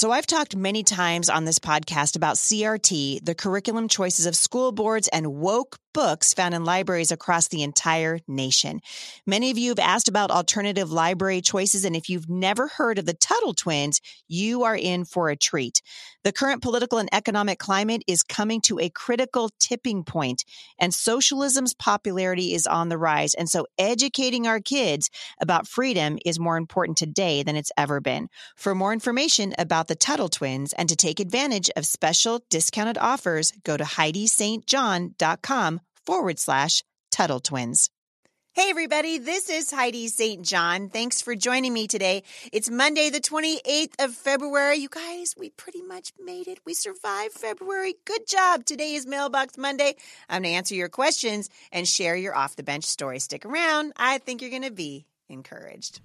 So, I've talked many times on this podcast about CRT, the curriculum choices of school boards, and woke books found in libraries across the entire nation. Many of you have asked about alternative library choices, and if you've never heard of the Tuttle twins, you are in for a treat. The current political and economic climate is coming to a critical tipping point, and socialism's popularity is on the rise. And so, educating our kids about freedom is more important today than it's ever been. For more information about the Tuttle twins and to take advantage of special discounted offers, go to HeidiSt.John.com forward slash Tuttle twins. Hey, everybody, this is Heidi St. John. Thanks for joining me today. It's Monday, the 28th of February. You guys, we pretty much made it. We survived February. Good job. Today is Mailbox Monday. I'm going to answer your questions and share your off the bench story. Stick around. I think you're going to be encouraged.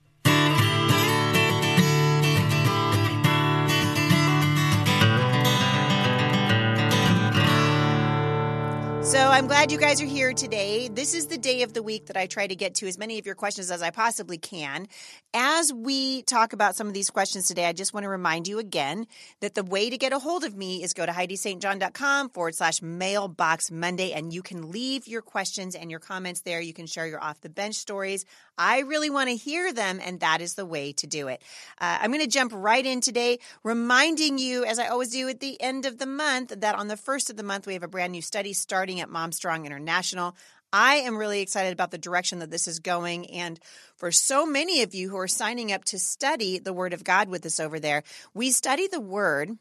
So I'm glad you guys are here today. This is the day of the week that I try to get to as many of your questions as I possibly can. As we talk about some of these questions today, I just want to remind you again that the way to get a hold of me is go to HeidiSt.John.com forward slash mailbox Monday and you can leave your questions and your comments there. You can share your off the bench stories. I really want to hear them, and that is the way to do it. Uh, I'm going to jump right in today, reminding you, as I always do at the end of the month, that on the first of the month, we have a brand new study starting at MomStrong International. I am really excited about the direction that this is going. And for so many of you who are signing up to study the Word of God with us over there, we study the Word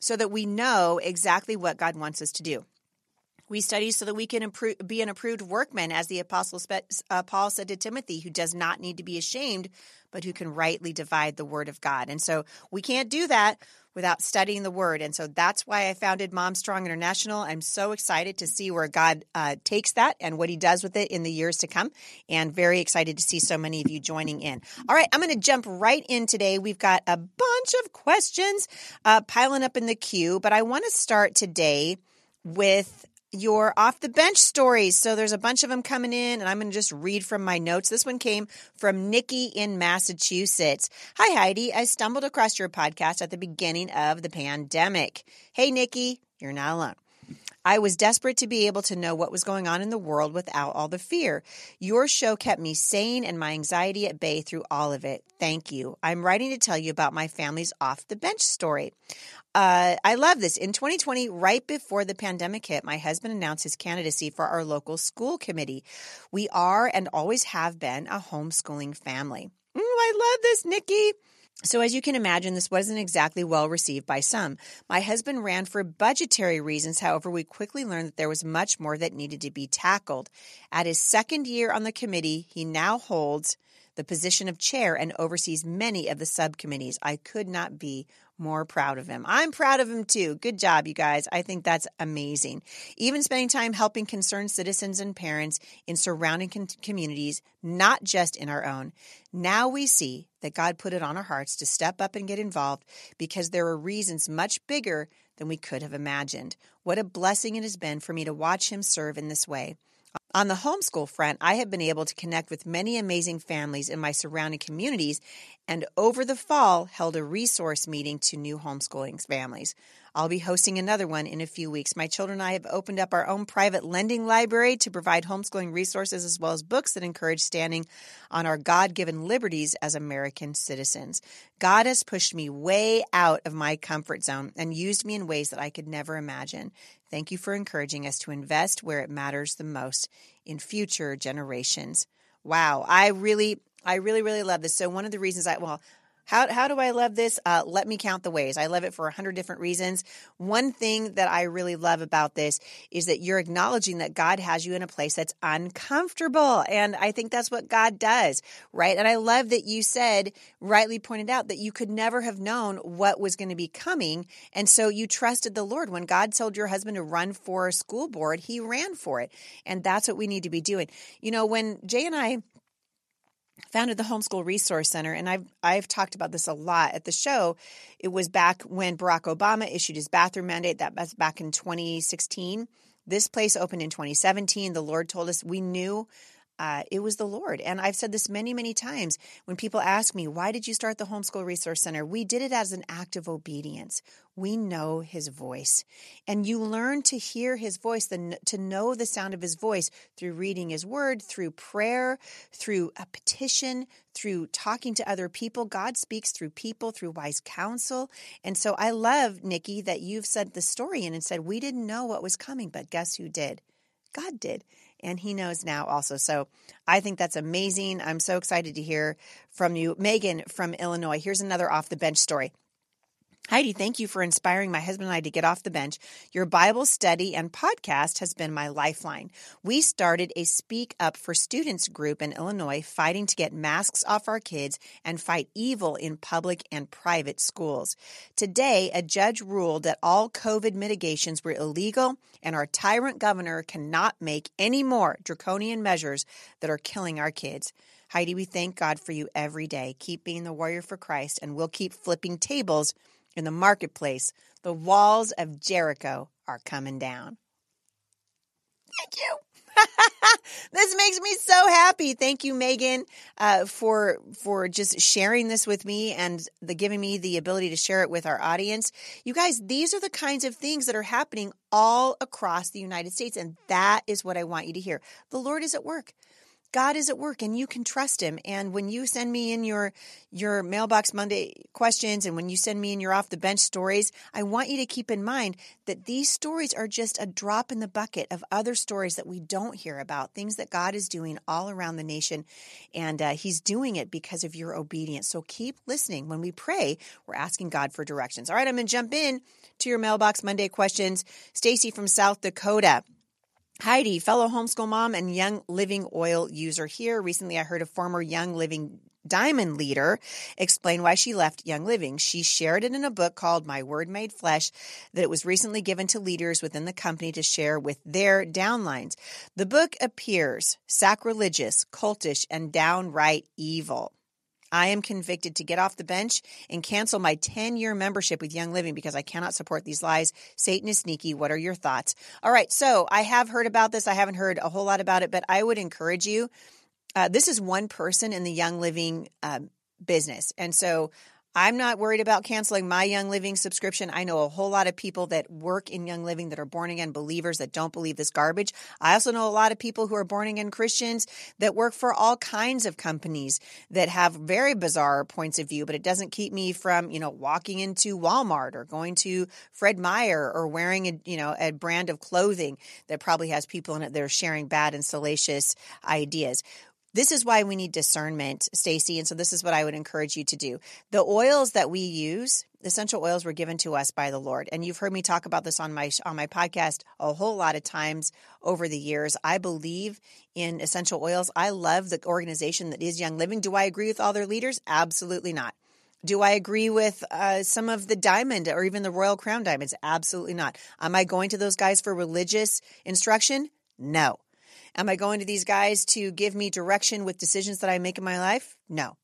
so that we know exactly what God wants us to do. We study so that we can improve, be an approved workman, as the Apostle uh, Paul said to Timothy, who does not need to be ashamed, but who can rightly divide the word of God. And so we can't do that without studying the word. And so that's why I founded Mom Strong International. I'm so excited to see where God uh, takes that and what he does with it in the years to come. And very excited to see so many of you joining in. All right, I'm going to jump right in today. We've got a bunch of questions uh, piling up in the queue, but I want to start today with your off the bench stories. So there's a bunch of them coming in, and I'm going to just read from my notes. This one came from Nikki in Massachusetts. Hi, Heidi. I stumbled across your podcast at the beginning of the pandemic. Hey, Nikki, you're not alone. I was desperate to be able to know what was going on in the world without all the fear. Your show kept me sane and my anxiety at bay through all of it. Thank you. I'm writing to tell you about my family's off the bench story. Uh, I love this. In 2020, right before the pandemic hit, my husband announced his candidacy for our local school committee. We are and always have been a homeschooling family. Ooh, I love this, Nikki. So, as you can imagine, this wasn't exactly well received by some. My husband ran for budgetary reasons. However, we quickly learned that there was much more that needed to be tackled. At his second year on the committee, he now holds the position of chair and oversees many of the subcommittees. I could not be more proud of him. I'm proud of him too. Good job, you guys. I think that's amazing. Even spending time helping concerned citizens and parents in surrounding con- communities, not just in our own. Now we see that God put it on our hearts to step up and get involved because there are reasons much bigger than we could have imagined. What a blessing it has been for me to watch him serve in this way. On the homeschool front, I have been able to connect with many amazing families in my surrounding communities and over the fall held a resource meeting to new homeschooling families. I'll be hosting another one in a few weeks. My children and I have opened up our own private lending library to provide homeschooling resources as well as books that encourage standing on our God given liberties as American citizens. God has pushed me way out of my comfort zone and used me in ways that I could never imagine. Thank you for encouraging us to invest where it matters the most in future generations. Wow, I really I really, really love this. So one of the reasons I well, how, how do I love this? Uh, let me count the ways. I love it for a hundred different reasons. One thing that I really love about this is that you're acknowledging that God has you in a place that's uncomfortable. And I think that's what God does, right? And I love that you said, rightly pointed out, that you could never have known what was going to be coming. And so you trusted the Lord. When God told your husband to run for a school board, he ran for it. And that's what we need to be doing. You know, when Jay and I, founded the Homeschool Resource Center, and I've I've talked about this a lot at the show. It was back when Barack Obama issued his bathroom mandate. That was back in 2016. This place opened in 2017. The Lord told us we knew uh, it was the Lord. And I've said this many, many times when people ask me, why did you start the Homeschool Resource Center? We did it as an act of obedience. We know his voice. And you learn to hear his voice, to know the sound of his voice through reading his word, through prayer, through a petition, through talking to other people. God speaks through people, through wise counsel. And so I love, Nikki, that you've said the story in and said, we didn't know what was coming, but guess who did? God did and he knows now also. So I think that's amazing. I'm so excited to hear from you. Megan from Illinois. Here's another off the bench story. Heidi, thank you for inspiring my husband and I to get off the bench. Your Bible study and podcast has been my lifeline. We started a Speak Up for Students group in Illinois, fighting to get masks off our kids and fight evil in public and private schools. Today, a judge ruled that all COVID mitigations were illegal and our tyrant governor cannot make any more draconian measures that are killing our kids. Heidi, we thank God for you every day. Keep being the warrior for Christ, and we'll keep flipping tables in the marketplace, the walls of Jericho are coming down. Thank you. this makes me so happy. Thank you, Megan, uh, for for just sharing this with me and the giving me the ability to share it with our audience. You guys, these are the kinds of things that are happening all across the United States, and that is what I want you to hear. The Lord is at work. God is at work and you can trust him. And when you send me in your your mailbox Monday questions and when you send me in your off the bench stories, I want you to keep in mind that these stories are just a drop in the bucket of other stories that we don't hear about, things that God is doing all around the nation. And uh, he's doing it because of your obedience. So keep listening. When we pray, we're asking God for directions. All right, I'm going to jump in to your mailbox Monday questions. Stacy from South Dakota. Heidi, fellow homeschool mom and Young Living oil user here. Recently, I heard a former Young Living Diamond leader explain why she left Young Living. She shared it in a book called My Word Made Flesh that it was recently given to leaders within the company to share with their downlines. The book appears sacrilegious, cultish, and downright evil. I am convicted to get off the bench and cancel my 10 year membership with Young Living because I cannot support these lies. Satan is sneaky. What are your thoughts? All right. So I have heard about this. I haven't heard a whole lot about it, but I would encourage you. Uh, this is one person in the Young Living uh, business. And so I'm not worried about canceling my Young Living subscription. I know a whole lot of people that work in Young Living that are born again believers that don't believe this garbage. I also know a lot of people who are born again Christians that work for all kinds of companies that have very bizarre points of view, but it doesn't keep me from, you know, walking into Walmart or going to Fred Meyer or wearing a, you know, a brand of clothing that probably has people in it that are sharing bad and salacious ideas this is why we need discernment, Stacy. And so this is what I would encourage you to do. The oils that we use, essential oils were given to us by the Lord. And you've heard me talk about this on my on my podcast a whole lot of times over the years. I believe in essential oils. I love the organization that is Young Living. Do I agree with all their leaders? Absolutely not. Do I agree with uh, some of the diamond or even the Royal Crown diamonds? Absolutely not. Am I going to those guys for religious instruction? No. Am I going to these guys to give me direction with decisions that I make in my life? No.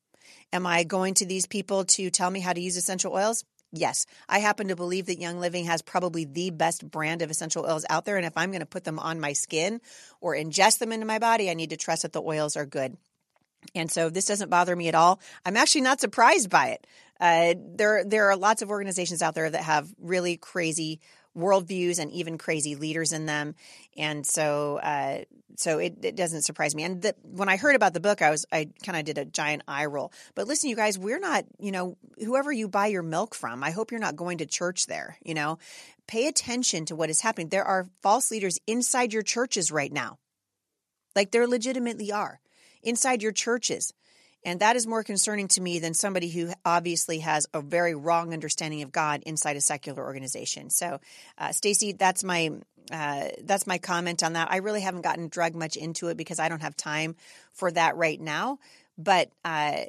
Am I going to these people to tell me how to use essential oils? Yes. I happen to believe that Young Living has probably the best brand of essential oils out there. And if I'm going to put them on my skin or ingest them into my body, I need to trust that the oils are good. And so this doesn't bother me at all. I'm actually not surprised by it. Uh, there, there are lots of organizations out there that have really crazy worldviews and even crazy leaders in them. And so, uh, so it, it, doesn't surprise me. And the, when I heard about the book, I was, I kind of did a giant eye roll. But listen, you guys, we're not, you know, whoever you buy your milk from, I hope you're not going to church there, you know, pay attention to what is happening. There are false leaders inside your churches right now. Like there legitimately are inside your churches. And that is more concerning to me than somebody who obviously has a very wrong understanding of God inside a secular organization. So, uh, Stacy, that's my uh, that's my comment on that. I really haven't gotten drug much into it because I don't have time for that right now. But uh,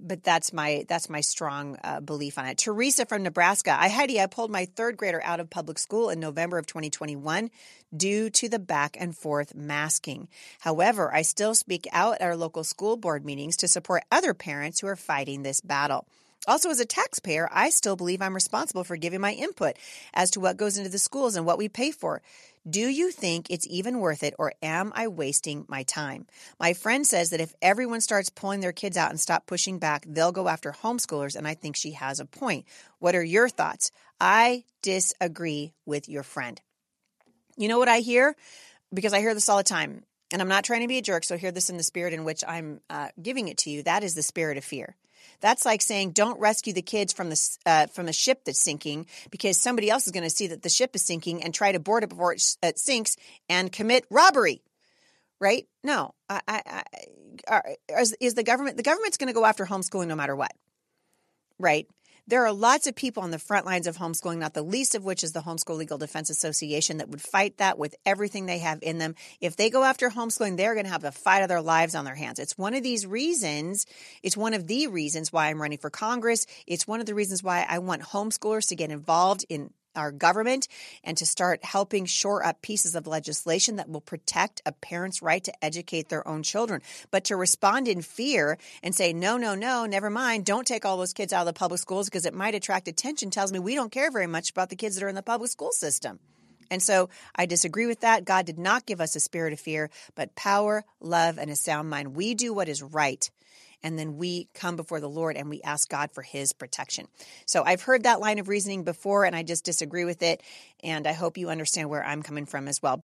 but that's my that's my strong uh, belief on it. Teresa from Nebraska. I Heidi, I pulled my third grader out of public school in November of 2021 due to the back and forth masking. However, I still speak out at our local school board meetings to support other parents who are fighting this battle. Also, as a taxpayer, I still believe I'm responsible for giving my input as to what goes into the schools and what we pay for. Do you think it's even worth it or am I wasting my time? My friend says that if everyone starts pulling their kids out and stop pushing back, they'll go after homeschoolers, and I think she has a point. What are your thoughts? I disagree with your friend. You know what I hear? Because I hear this all the time, and I'm not trying to be a jerk, so hear this in the spirit in which I'm uh, giving it to you. That is the spirit of fear. That's like saying, "Don't rescue the kids from the uh, from a ship that's sinking," because somebody else is going to see that the ship is sinking and try to board it before it, sinks and commit robbery. Right? No, I, I, I, is, is the government the government's going to go after homeschooling no matter what? Right? There are lots of people on the front lines of homeschooling, not the least of which is the Homeschool Legal Defense Association, that would fight that with everything they have in them. If they go after homeschooling, they're going to have a fight of their lives on their hands. It's one of these reasons, it's one of the reasons why I'm running for Congress. It's one of the reasons why I want homeschoolers to get involved in our government and to start helping shore up pieces of legislation that will protect a parent's right to educate their own children. But to respond in fear and say, no, no, no, never mind, don't take all those kids out of the public schools because it might attract attention tells me we don't care very much about the kids that are in the public school system. And so I disagree with that. God did not give us a spirit of fear, but power, love, and a sound mind. We do what is right and then we come before the Lord and we ask God for his protection. So I've heard that line of reasoning before and I just disagree with it and I hope you understand where I'm coming from as well.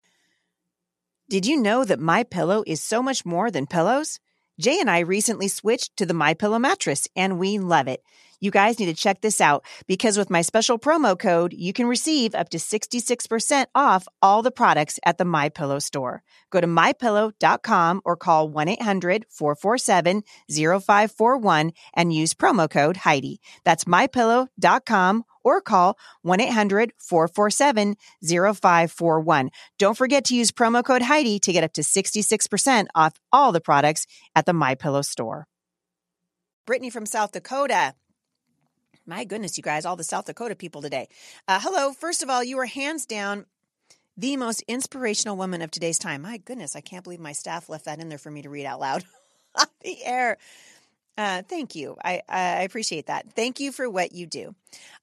Did you know that my pillow is so much more than pillows? Jay and I recently switched to the My Pillow mattress and we love it. You guys need to check this out because with my special promo code, you can receive up to 66% off all the products at the My Pillow store. Go to mypillow.com or call 1-800-447-0541 and use promo code Heidi. That's mypillow.com or call 1-800-447-0541. Don't forget to use promo code Heidi to get up to 66% off all the products at the My Pillow store. Brittany from South Dakota my goodness, you guys, all the South Dakota people today. Uh, hello. First of all, you are hands down the most inspirational woman of today's time. My goodness, I can't believe my staff left that in there for me to read out loud on the air. Uh, thank you. I, I appreciate that. Thank you for what you do.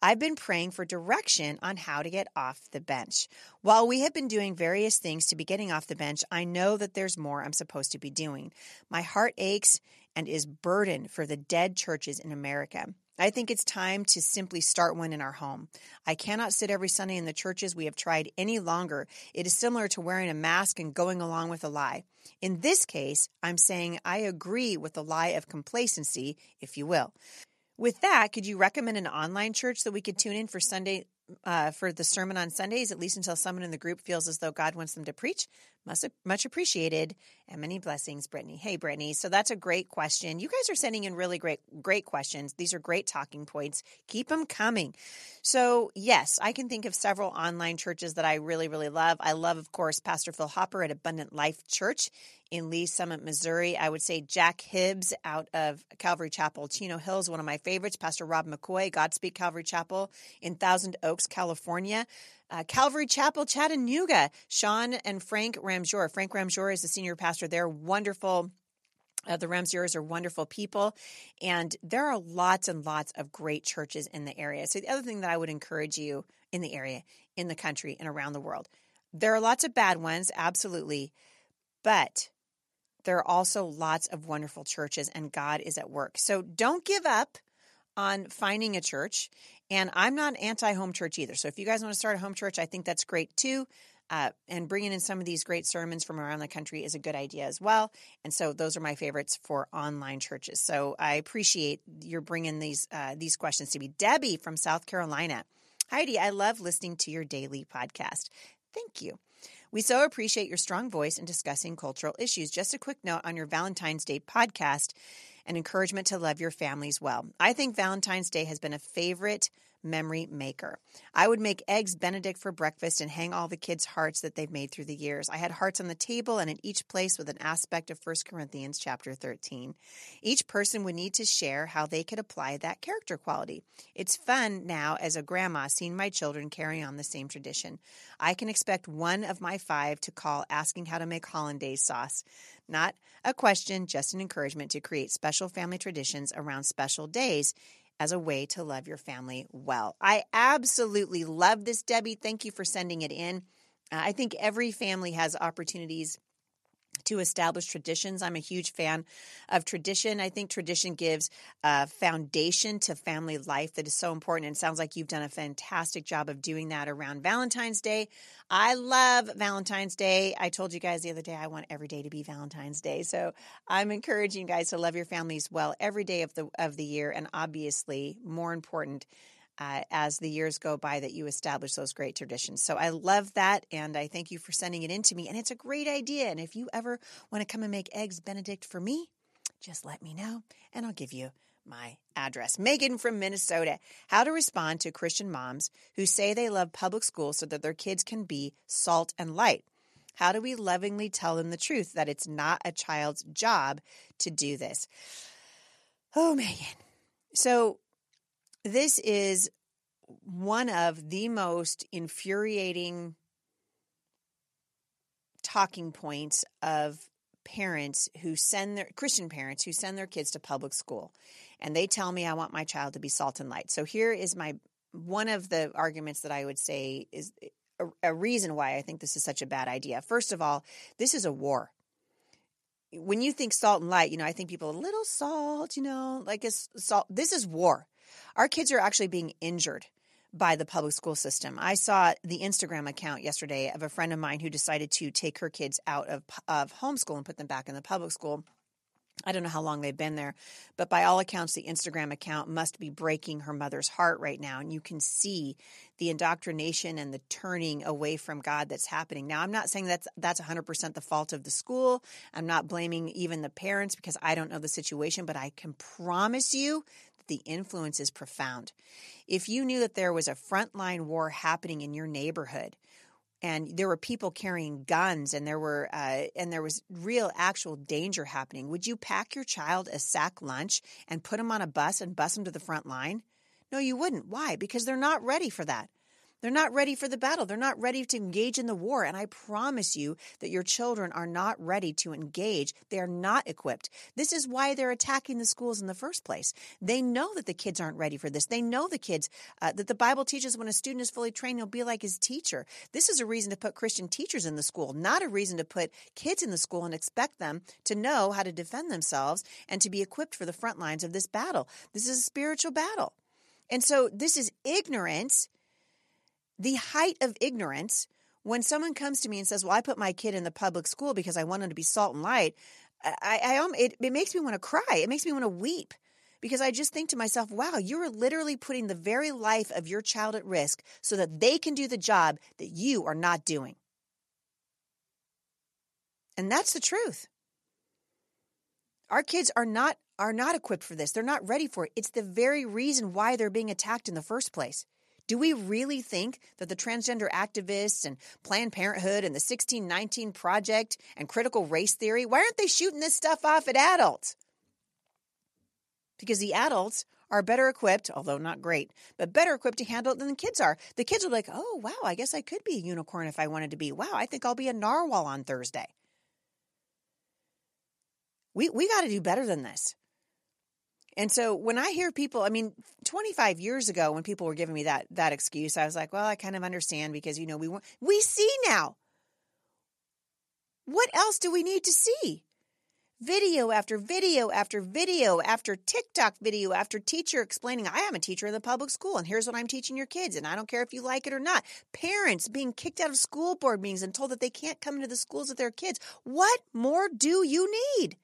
I've been praying for direction on how to get off the bench. While we have been doing various things to be getting off the bench, I know that there's more I'm supposed to be doing. My heart aches and is burdened for the dead churches in America. I think it's time to simply start one in our home. I cannot sit every Sunday in the churches we have tried any longer. It is similar to wearing a mask and going along with a lie. In this case, I'm saying I agree with the lie of complacency, if you will. With that, could you recommend an online church that we could tune in for Sunday uh, for the sermon on Sundays, at least until someone in the group feels as though God wants them to preach. Much, much appreciated, and many blessings, Brittany. Hey, Brittany. So that's a great question. You guys are sending in really great, great questions. These are great talking points. Keep them coming. So yes, I can think of several online churches that I really, really love. I love, of course, Pastor Phil Hopper at Abundant Life Church in Lee Summit, Missouri. I would say Jack Hibbs out of Calvary Chapel, Chino Hills, one of my favorites. Pastor Rob McCoy, Godspeak Calvary Chapel in Thousand Oaks, California. Uh, Calvary Chapel, Chattanooga. Sean and Frank Ramjour. Frank Ramjour is the senior pastor there. Wonderful. Uh, the Ramjours are wonderful people, and there are lots and lots of great churches in the area. So, the other thing that I would encourage you in the area, in the country, and around the world, there are lots of bad ones, absolutely, but there are also lots of wonderful churches, and God is at work. So, don't give up on finding a church. And I'm not anti home church either. So if you guys want to start a home church, I think that's great too. Uh, and bringing in some of these great sermons from around the country is a good idea as well. And so those are my favorites for online churches. So I appreciate your bringing these uh, these questions to me. Debbie from South Carolina. Heidi, I love listening to your daily podcast. Thank you. We so appreciate your strong voice in discussing cultural issues. Just a quick note on your Valentine's Day podcast and encouragement to love your families well. I think Valentine's Day has been a favorite memory maker. I would make eggs Benedict for breakfast and hang all the kids' hearts that they've made through the years. I had hearts on the table and in each place with an aspect of 1 Corinthians chapter 13. Each person would need to share how they could apply that character quality. It's fun now as a grandma seeing my children carry on the same tradition. I can expect one of my five to call asking how to make hollandaise sauce. Not a question, just an encouragement to create special family traditions around special days as a way to love your family well. I absolutely love this, Debbie. Thank you for sending it in. I think every family has opportunities to establish traditions. I'm a huge fan of tradition. I think tradition gives a foundation to family life that is so important. And sounds like you've done a fantastic job of doing that around Valentine's Day. I love Valentine's Day. I told you guys the other day I want every day to be Valentine's Day. So I'm encouraging you guys to love your families well every day of the of the year and obviously more important uh, as the years go by that you establish those great traditions. So I love that, and I thank you for sending it in to me. And it's a great idea. And if you ever want to come and make eggs Benedict for me, just let me know, and I'll give you my address. Megan from Minnesota. How to respond to Christian moms who say they love public school so that their kids can be salt and light. How do we lovingly tell them the truth that it's not a child's job to do this? Oh, Megan. So this is one of the most infuriating talking points of parents who send their Christian parents who send their kids to public school and they tell me I want my child to be salt and light. So here is my one of the arguments that I would say is a, a reason why I think this is such a bad idea. First of all, this is a war when you think salt and light, you know, I think people a little salt, you know, like it's salt. This is war. Our kids are actually being injured by the public school system. I saw the Instagram account yesterday of a friend of mine who decided to take her kids out of of homeschool and put them back in the public school. I don't know how long they've been there, but by all accounts, the Instagram account must be breaking her mother's heart right now. And you can see the indoctrination and the turning away from God that's happening. Now, I'm not saying that's that's 100% the fault of the school. I'm not blaming even the parents because I don't know the situation, but I can promise you the influence is profound. If you knew that there was a frontline war happening in your neighborhood, and there were people carrying guns and there were uh, and there was real actual danger happening would you pack your child a sack lunch and put them on a bus and bus them to the front line? No you wouldn't. Why? Because they're not ready for that they're not ready for the battle. They're not ready to engage in the war. And I promise you that your children are not ready to engage. They are not equipped. This is why they're attacking the schools in the first place. They know that the kids aren't ready for this. They know the kids, uh, that the Bible teaches when a student is fully trained, he'll be like his teacher. This is a reason to put Christian teachers in the school, not a reason to put kids in the school and expect them to know how to defend themselves and to be equipped for the front lines of this battle. This is a spiritual battle. And so this is ignorance the height of ignorance when someone comes to me and says, "Well, I put my kid in the public school because I want him to be salt and light," I, I it, it makes me want to cry. It makes me want to weep because I just think to myself, "Wow, you are literally putting the very life of your child at risk so that they can do the job that you are not doing." And that's the truth. Our kids are not are not equipped for this. They're not ready for it. It's the very reason why they're being attacked in the first place. Do we really think that the transgender activists and Planned Parenthood and the 1619 Project and critical race theory, why aren't they shooting this stuff off at adults? Because the adults are better equipped, although not great, but better equipped to handle it than the kids are. The kids are like, oh, wow, I guess I could be a unicorn if I wanted to be. Wow, I think I'll be a narwhal on Thursday. We, we got to do better than this. And so when I hear people, I mean, 25 years ago when people were giving me that that excuse, I was like, well, I kind of understand because you know we we see now. What else do we need to see? Video after video after video after TikTok video after teacher explaining, I am a teacher in the public school and here's what I'm teaching your kids and I don't care if you like it or not. Parents being kicked out of school board meetings and told that they can't come into the schools with their kids. What more do you need?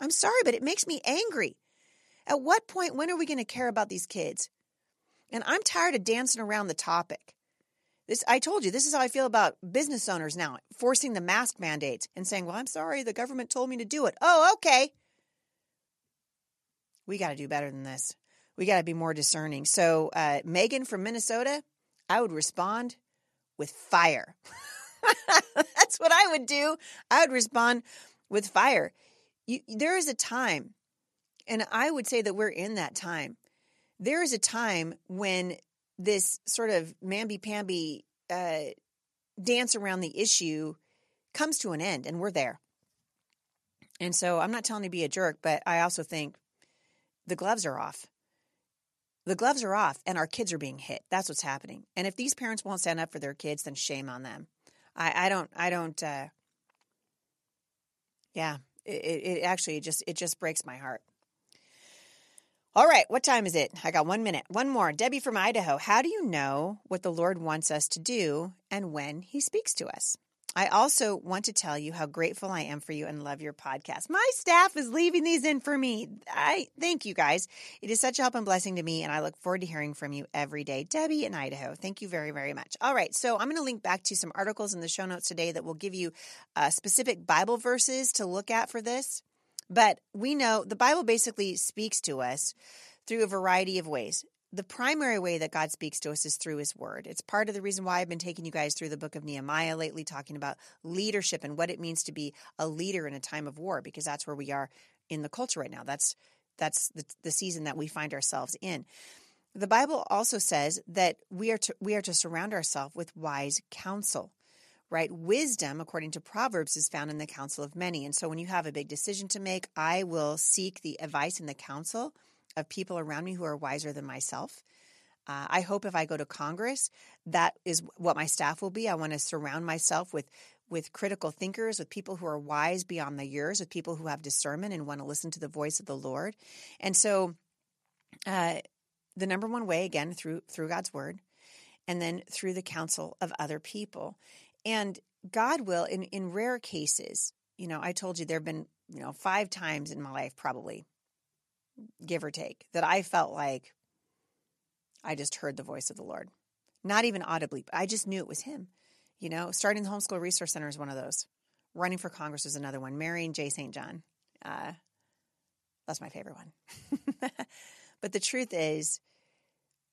I'm sorry, but it makes me angry. At what point, when are we going to care about these kids? And I'm tired of dancing around the topic. This, I told you, this is how I feel about business owners now, forcing the mask mandates and saying, well, I'm sorry, the government told me to do it. Oh, okay. We got to do better than this. We got to be more discerning. So, uh, Megan from Minnesota, I would respond with fire. That's what I would do. I would respond with fire. You, there is a time and I would say that we're in that time. There is a time when this sort of mamby-pamby uh, dance around the issue comes to an end, and we're there. And so I'm not telling you to be a jerk, but I also think the gloves are off. the gloves are off and our kids are being hit. That's what's happening. And if these parents won't stand up for their kids, then shame on them. I, I don't, I don't, uh, yeah, it, it actually just, it just breaks my heart. All right, what time is it? I got one minute. One more. Debbie from Idaho. How do you know what the Lord wants us to do and when He speaks to us? I also want to tell you how grateful I am for you and love your podcast. My staff is leaving these in for me. I thank you guys. It is such a help and blessing to me, and I look forward to hearing from you every day. Debbie in Idaho, thank you very, very much. All right, so I'm going to link back to some articles in the show notes today that will give you uh, specific Bible verses to look at for this. But we know the Bible basically speaks to us through a variety of ways the primary way that God speaks to us is through his word. It's part of the reason why I've been taking you guys through the book of Nehemiah lately, talking about leadership and what it means to be a leader in a time of war, because that's where we are in the culture right now. That's that's the, the season that we find ourselves in. The Bible also says that we are to, we are to surround ourselves with wise counsel right? Wisdom, according to Proverbs, is found in the counsel of many. And so when you have a big decision to make, I will seek the advice and the counsel of people around me who are wiser than myself. Uh, I hope if I go to Congress, that is what my staff will be. I want to surround myself with with critical thinkers, with people who are wise beyond the years, with people who have discernment and want to listen to the voice of the Lord. And so, uh, the number one way again through through God's word, and then through the counsel of other people. And God will, in in rare cases, you know, I told you there have been you know five times in my life probably give or take, that I felt like I just heard the voice of the Lord. Not even audibly, but I just knew it was Him. You know, starting the Homeschool Resource Center is one of those. Running for Congress is another one. Marrying Jay St. John. Uh, that's my favorite one. but the truth is,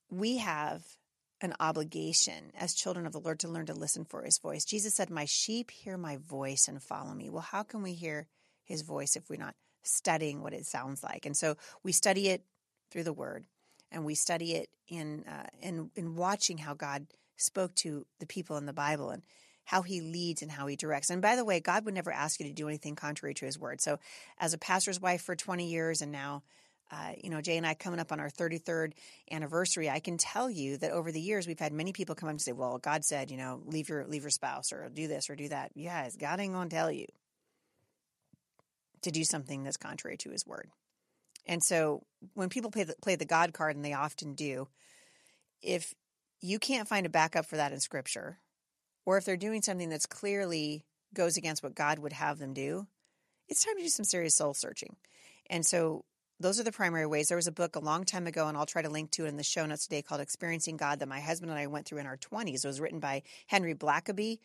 we have an obligation as children of the Lord to learn to listen for his voice. Jesus said, My sheep hear my voice and follow me. Well, how can we hear his voice if we're not studying what it sounds like. And so we study it through the Word, and we study it in uh, in in watching how God spoke to the people in the Bible and how he leads and how he directs. And by the way, God would never ask you to do anything contrary to his word. So, as a pastor's wife for 20 years and now, uh, you know, Jay and I coming up on our 33rd anniversary, I can tell you that over the years we've had many people come up and say, "Well, God said, you know, leave your leave your spouse or do this or do that." Yes, God ain't gonna tell you to do something that's contrary to his word. And so when people play the, play the God card, and they often do, if you can't find a backup for that in scripture, or if they're doing something that's clearly goes against what God would have them do, it's time to do some serious soul searching. And so those are the primary ways. There was a book a long time ago, and I'll try to link to it in the show notes today called Experiencing God that my husband and I went through in our 20s. It was written by Henry Blackaby,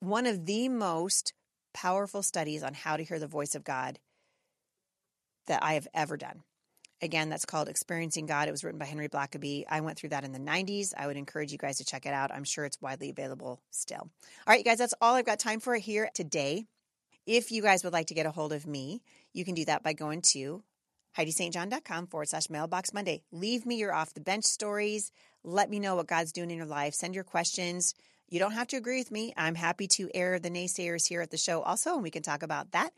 one of the most powerful studies on how to hear the voice of God that I have ever done. Again, that's called Experiencing God. It was written by Henry Blackaby. I went through that in the 90s. I would encourage you guys to check it out. I'm sure it's widely available still. All right, you guys, that's all I've got time for here today. If you guys would like to get a hold of me, you can do that by going to HeidiSt.John.com forward slash mailbox Monday. Leave me your off the bench stories. Let me know what God's doing in your life. Send your questions. You don't have to agree with me. I'm happy to air the naysayers here at the show also, and we can talk about that.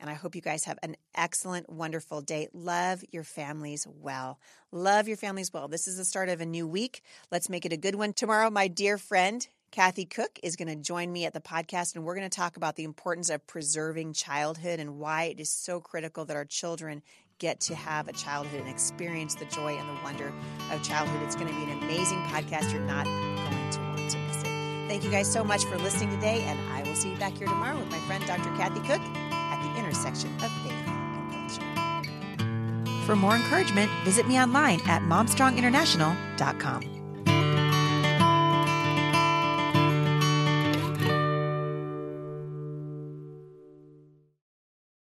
And I hope you guys have an excellent, wonderful day. Love your families well. Love your families well. This is the start of a new week. Let's make it a good one. Tomorrow, my dear friend, Kathy Koch is going to join me at the podcast, and we're going to talk about the importance of preserving childhood and why it is so critical that our children get to have a childhood and experience the joy and the wonder of childhood. It's going to be an amazing podcast. You're not going to want to miss it. Thank you guys so much for listening today, and I will see you back here tomorrow with my friend Dr. Kathy Koch at the intersection of faith and culture. For more encouragement, visit me online at momstronginternational.com.